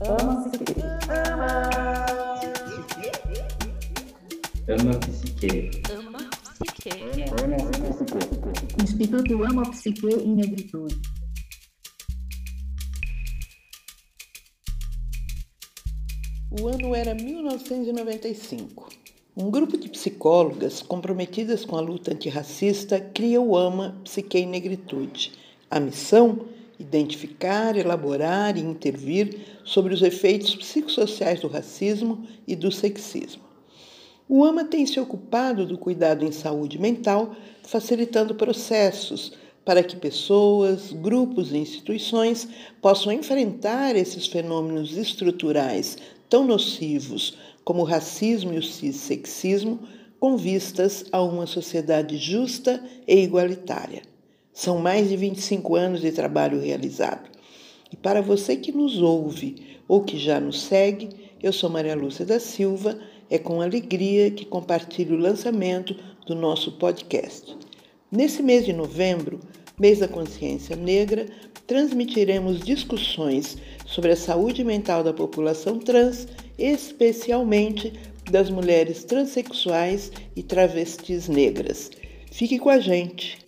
Ama Psique. Ama Psique. Ama Psique. Instituto Ama Psique em Negritude. O ano era 1995. Um grupo de psicólogas comprometidas com a luta antirracista cria o AMA Psique e Negritude. A missão? Identificar, elaborar e intervir sobre os efeitos psicossociais do racismo e do sexismo. O AMA tem se ocupado do cuidado em saúde mental, facilitando processos para que pessoas, grupos e instituições possam enfrentar esses fenômenos estruturais tão nocivos como o racismo e o cissexismo, com vistas a uma sociedade justa e igualitária. São mais de 25 anos de trabalho realizado. E para você que nos ouve ou que já nos segue, eu sou Maria Lúcia da Silva. É com alegria que compartilho o lançamento do nosso podcast. Nesse mês de novembro, mês da consciência negra, transmitiremos discussões sobre a saúde mental da população trans, especialmente das mulheres transexuais e travestis negras. Fique com a gente!